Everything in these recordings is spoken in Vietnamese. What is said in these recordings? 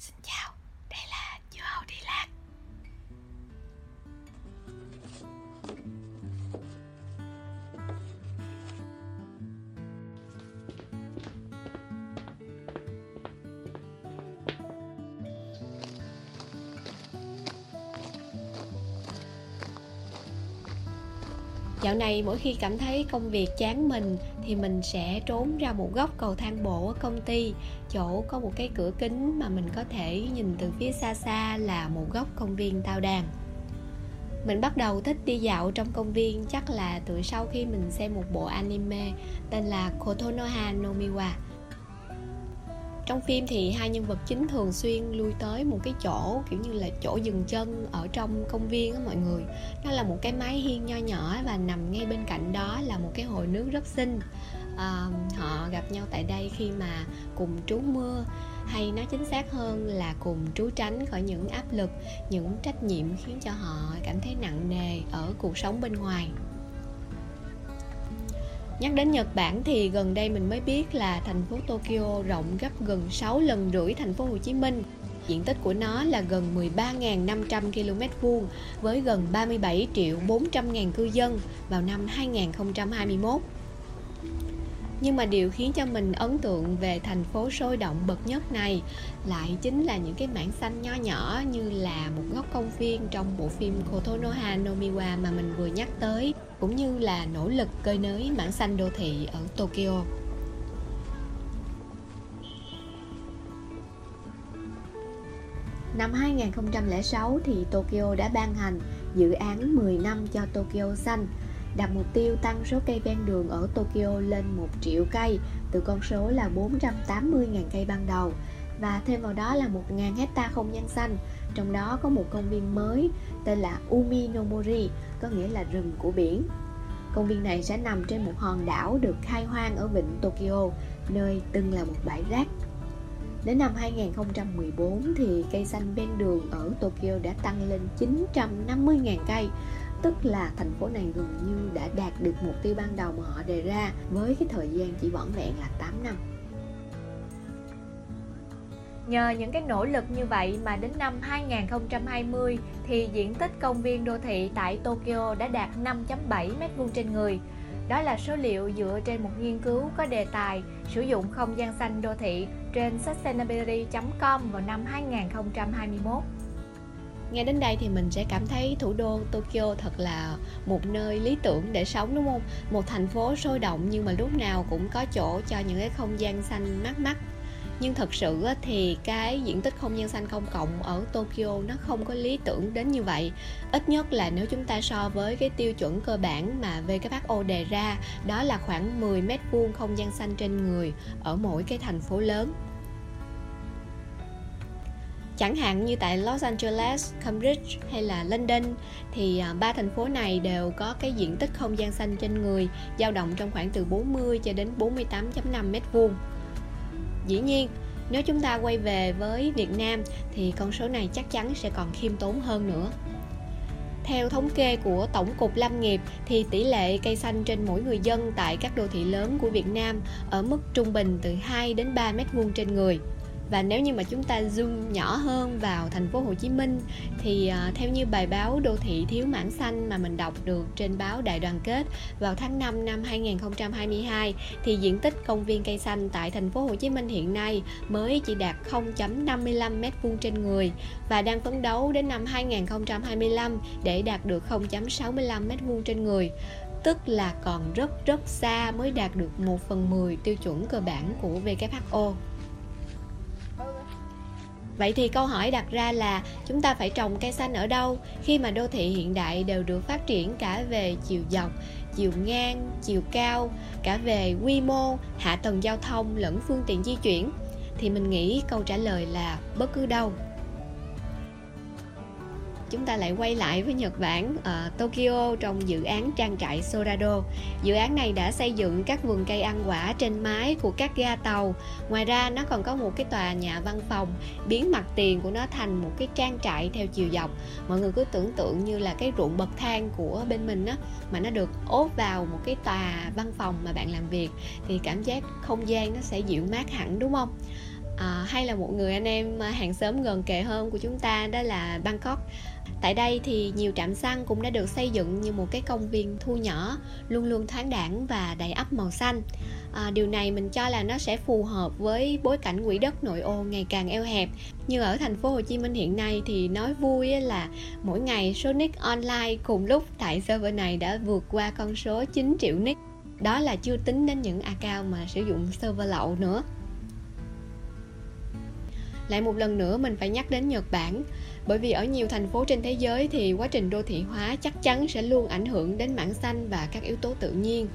Yeah. Dạo này mỗi khi cảm thấy công việc chán mình thì mình sẽ trốn ra một góc cầu thang bộ ở công ty. Chỗ có một cái cửa kính mà mình có thể nhìn từ phía xa xa là một góc công viên tao đàn. Mình bắt đầu thích đi dạo trong công viên, chắc là từ sau khi mình xem một bộ anime tên là Kotonoha no Miwa trong phim thì hai nhân vật chính thường xuyên lui tới một cái chỗ kiểu như là chỗ dừng chân ở trong công viên á mọi người. Nó là một cái mái hiên nho nhỏ và nằm ngay bên cạnh đó là một cái hồ nước rất xinh. À, họ gặp nhau tại đây khi mà cùng trú mưa. Hay nói chính xác hơn là cùng trú tránh khỏi những áp lực những trách nhiệm khiến cho họ cảm thấy nặng nề ở cuộc sống bên ngoài. Nhắc đến Nhật Bản thì gần đây mình mới biết là thành phố Tokyo rộng gấp gần 6 lần rưỡi thành phố Hồ Chí Minh. Diện tích của nó là gần 13.500 km vuông với gần 37 triệu 400 ngàn cư dân vào năm 2021 nhưng mà điều khiến cho mình ấn tượng về thành phố sôi động bậc nhất này lại chính là những cái mảng xanh nho nhỏ như là một góc công viên trong bộ phim Kotonoha no Miwa mà mình vừa nhắc tới cũng như là nỗ lực cơi nới mảng xanh đô thị ở Tokyo. Năm 2006 thì Tokyo đã ban hành dự án 10 năm cho Tokyo xanh, đặt mục tiêu tăng số cây ven đường ở Tokyo lên 1 triệu cây, từ con số là 480.000 cây ban đầu và thêm vào đó là 1.000 hecta không gian xanh. Trong đó có một công viên mới, tên là Umi no Mori, có nghĩa là rừng của biển. Công viên này sẽ nằm trên một hòn đảo được khai hoang ở vịnh Tokyo, nơi từng là một bãi rác. Đến năm 2014 thì cây xanh ven đường ở Tokyo đã tăng lên 950.000 cây, tức là thành phố này gần như đã đạt được mục tiêu ban đầu mà họ đề ra với cái thời gian chỉ vỏn vẹn là 8 năm. Nhờ những cái nỗ lực như vậy mà đến năm 2020 thì diện tích công viên đô thị tại Tokyo đã đạt 5.7 m2 trên người. Đó là số liệu dựa trên một nghiên cứu có đề tài sử dụng không gian xanh đô thị trên sustainability.com vào năm 2021 nghe đến đây thì mình sẽ cảm thấy thủ đô Tokyo thật là một nơi lý tưởng để sống, đúng không? Một thành phố sôi động nhưng mà lúc nào cũng có chỗ cho những cái không gian xanh mát mắt nhưng thật sự thì cái diện tích không gian xanh công cộng ở Tokyo nó không có lý tưởng đến như vậy ít nhất là nếu chúng ta so với cái tiêu chuẩn cơ bản mà WHO đề ra đó là khoảng 10 mét vuông không gian xanh trên người ở mỗi cái thành phố lớn chẳng hạn như tại Los Angeles, Cambridge hay là London thì à, ba thành phố này đều có cái diện tích không gian xanh trên người dao động trong khoảng từ 40 cho đến 48.5 mét vuông. Dĩ nhiên, nếu chúng ta quay về với Việt Nam thì con số này chắc chắn sẽ còn khiêm tốn hơn nữa. Theo thống kê của Tổng cục Lâm nghiệp thì tỷ lệ cây xanh trên mỗi người dân tại các đô thị lớn của Việt Nam ở mức trung bình từ 2 đến 3 mét vuông trên người và nếu như mà chúng ta zoom nhỏ hơn vào thành phố Hồ Chí Minh thì uh, theo như bài báo đô thị thiếu mảng xanh mà mình đọc được trên báo Đại đoàn kết vào tháng 5 năm 2022 thì diện tích công viên cây xanh tại thành phố Hồ Chí Minh hiện nay mới chỉ đạt 0.55 m2 trên người và đang phấn đấu đến năm 2025 để đạt được 0.65 m2 trên người tức là còn rất rất xa mới đạt được 1 phần 10 tiêu chuẩn cơ bản của WHO. Vậy thì câu hỏi đặt ra là chúng ta phải trồng cây xanh ở đâu khi mà đô thị hiện đại đều được phát triển cả về chiều dọc, chiều ngang, chiều cao, cả về quy mô, hạ tầng giao thông lẫn phương tiện di chuyển? Thì mình nghĩ câu trả lời là bất cứ đâu chúng ta lại quay lại với Nhật Bản ở Tokyo trong dự án trang trại Sorado. Dự án này đã xây dựng các vườn cây ăn quả trên mái của các ga tàu. Ngoài ra, nó còn có một cái tòa nhà văn phòng, biến mặt tiền của nó thành một cái trang trại theo chiều dọc. Mọi người cứ tưởng tượng như là cái ruộng bậc thang của bên mình á, mà nó được ốp vào một cái tòa văn phòng mà bạn làm việc, thì cảm giác không gian nó sẽ dịu mát hẳn, đúng không? À, hay là một người anh em ờ, hàng xóm gần kề hơn của chúng ta đó là Bangkok Tại đây thì nhiều trạm xăng cũng đã được xây dựng như một cái công viên thu nhỏ, luôn luôn thoáng đẳng và đầy ắp màu xanh. À, điều này mình cho là nó sẽ phù hợp với bối cảnh quỹ đất nội ô ngày càng eo hẹp. Như ở thành phố Hồ Chí Minh hiện nay thì nói vui là mỗi ngày số nick online cùng lúc tại server này đã vượt qua con số 9 triệu nick. Đó là chưa tính đến những account mà sử dụng server lậu nữa lại một lần nữa mình phải nhắc đến Nhật Bản. Bởi vì ở nhiều thành phố trên thế giới thì quá trình đô thị hóa chắc chắn sẽ luôn ảnh hưởng đến mảng xanh và các yếu tố tự nhiên.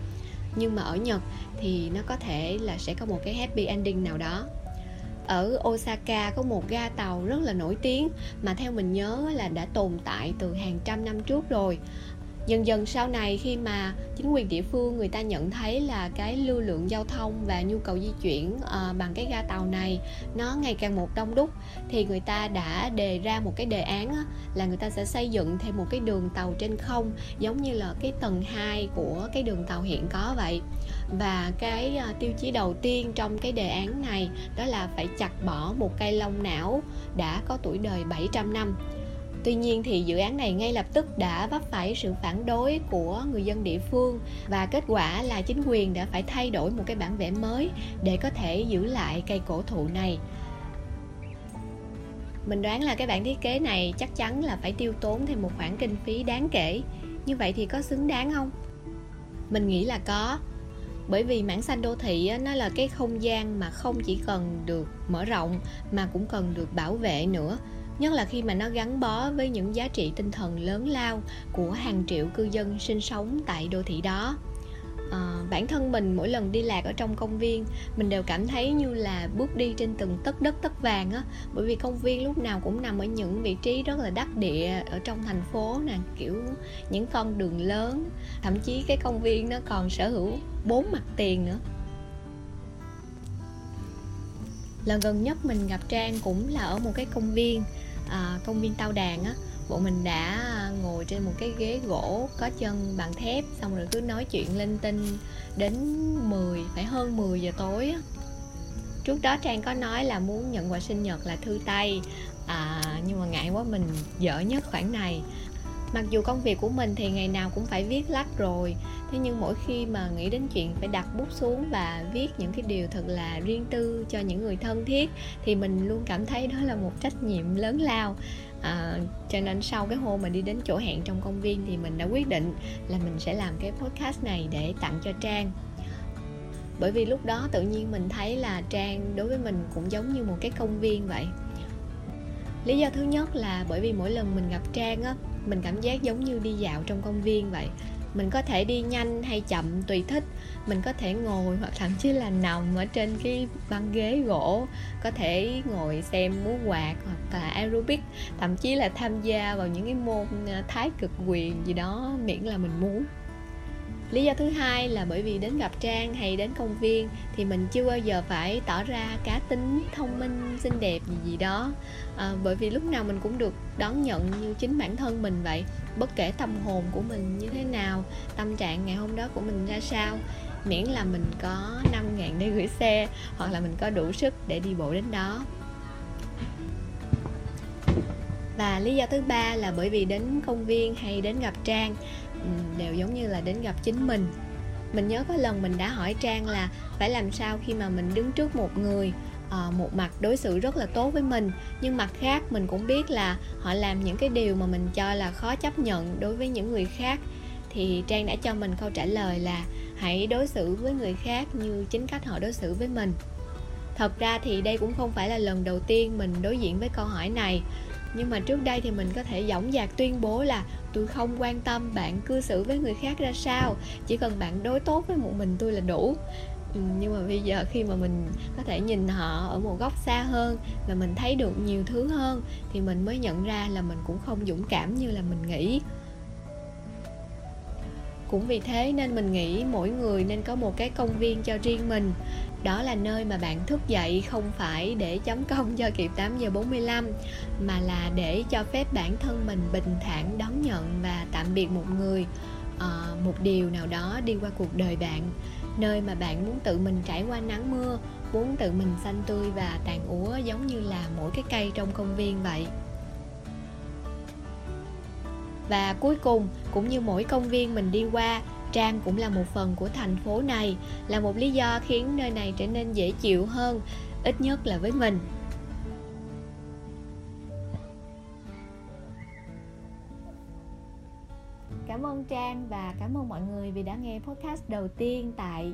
Nhưng mà ở Nhật thì nó có thể là sẽ có một cái happy ending nào đó. Ở Osaka có một ga tàu rất là nổi tiếng mà theo mình nhớ là đã tồn tại từ hàng trăm năm trước rồi dần dần sau này khi mà chính quyền địa phương người ta nhận thấy là cái lưu lượng giao thông và nhu cầu di chuyển uh, bằng cái ga tàu này nó ngày càng một đông đúc thì người ta đã đề ra một cái đề án á, là người ta sẽ xây dựng thêm một cái đường tàu trên không giống như là cái tầng 2 của cái đường tàu hiện có vậy. Và cái uh, tiêu chí đầu tiên trong cái đề án này đó là phải chặt bỏ một cây lông não đã có tuổi đời 700 năm. Tuy nhiên thì dự án này ngay lập tức đã vấp phải sự phản đối của người dân địa phương và kết quả là chính quyền đã phải thay đổi một cái bản vẽ mới để có thể giữ lại cây cổ thụ này. Mình đoán là cái bản thiết kế này chắc chắn là phải tiêu tốn thêm một khoản kinh phí đáng kể. Như vậy thì có xứng đáng không? Mình nghĩ là có bởi vì mảng xanh đô thị nó là cái không gian mà không chỉ cần được mở rộng mà cũng cần được bảo vệ nữa nhất là khi mà nó gắn bó với những giá trị tinh thần lớn lao của hàng triệu cư dân sinh sống tại đô thị đó. À, bản thân mình mỗi lần đi lạc ở trong công viên mình đều cảm thấy như là bước đi trên từng tấc đất tấc vàng á. Bởi vì công viên lúc nào cũng nằm ở những vị trí rất là đắc địa ở trong thành phố nè kiểu những con đường lớn. Thậm chí cái công viên nó còn sở hữu bốn mặt tiền nữa. Lần gần nhất mình gặp trang cũng là ở một cái công viên à, công viên tao đàn á bọn mình đã ngồi trên một cái ghế gỗ có chân bằng thép xong rồi cứ nói chuyện linh tinh đến 10 phải hơn 10 giờ tối á. Trước đó trang có nói là muốn nhận quà sinh nhật là thư tay à, nhưng mà ngại quá mình dở nhất khoản này. Mặc dù công việc của mình thì ngày nào cũng phải viết lách rồi thế nhưng mỗi khi mà nghĩ đến chuyện phải đặt bút xuống và viết những cái điều thật là riêng tư cho những người thân thiết thì mình luôn cảm thấy đó là một trách nhiệm lớn lao. À, cho nên sau cái hôm mà đi đến chỗ hẹn trong công viên thì mình đã quyết định là mình sẽ làm cái podcast này để tặng cho trang. Bởi vì lúc đó tự nhiên mình thấy là trang đối với mình cũng giống như một cái công viên vậy. Lý do thứ nhất là bởi vì mỗi lần mình gặp trang á mình cảm giác giống như đi dạo trong công viên vậy mình có thể đi nhanh hay chậm tùy thích. Mình có thể ngồi hoặc thậm chí là nằm ở trên cái băng ghế gỗ. Có thể ngồi xem múa quạt hoặc là aerobic. Thậm chí là tham gia vào những cái môn à, thái cực quyền gì đó miễn là mình muốn lý do thứ hai là bởi vì đến gặp trang hay đến công viên thì mình chưa bao giờ phải tỏ ra cá tính thông minh xinh đẹp gì gì đó. À, bởi vì lúc nào mình cũng được đón nhận như chính bản thân mình vậy. Bất kể tâm hồn của mình như thế nào tâm trạng ngày hôm đó của mình ra sao miễn là mình có 5 ngàn để gửi xe hoặc là mình có đủ sức để đi bộ đến đó. Và lý do thứ ba là bởi vì đến công viên hay đến gặp trang đều giống như là đến gặp chính mình. Mình nhớ có lần mình đã hỏi trang là phải làm sao khi mà mình đứng trước một người ờ, một mặt đối xử rất là tốt với mình, nhưng mặt khác mình cũng biết là họ làm những cái điều mà mình cho là khó chấp nhận đối với những người khác. Thì trang đã cho mình câu trả lời là hãy đối xử với người khác như chính cách họ đối xử với mình. Thật ra thì đây cũng không phải là lần đầu tiên mình đối diện với câu hỏi này, nhưng mà trước đây thì mình có thể dõng dạc tuyên bố là tôi không quan tâm bạn cư xử với người khác ra sao. Chỉ cần bạn đối tốt với một mình tôi là đủ. Ừ, nhưng mà bây giờ khi mà mình có thể nhìn họ ở một góc xa hơn và mình thấy được nhiều thứ hơn thì mình mới nhận ra là mình cũng không dũng cảm như là mình nghĩ cũng vì thế nên mình nghĩ mỗi người nên có một cái công viên cho riêng mình. Đó là nơi mà bạn thức dậy không phải để chấm công cho kịp 8 giờ 45 mà là để cho phép bản thân mình bình thản đón nhận và tạm biệt một người ờ, một điều nào đó đi qua cuộc đời bạn. Nơi mà bạn muốn tự mình trải qua nắng mưa, muốn tự mình xanh tươi và tàn úa giống như là mỗi cái cây trong công viên vậy và cuối cùng, cũng như mỗi công viên mình đi qua, trang cũng là một phần của thành phố này, là một lý do khiến nơi này trở nên dễ chịu hơn, ít nhất là với mình. Cảm ơn Trang và cảm ơn mọi người vì đã nghe podcast đầu tiên tại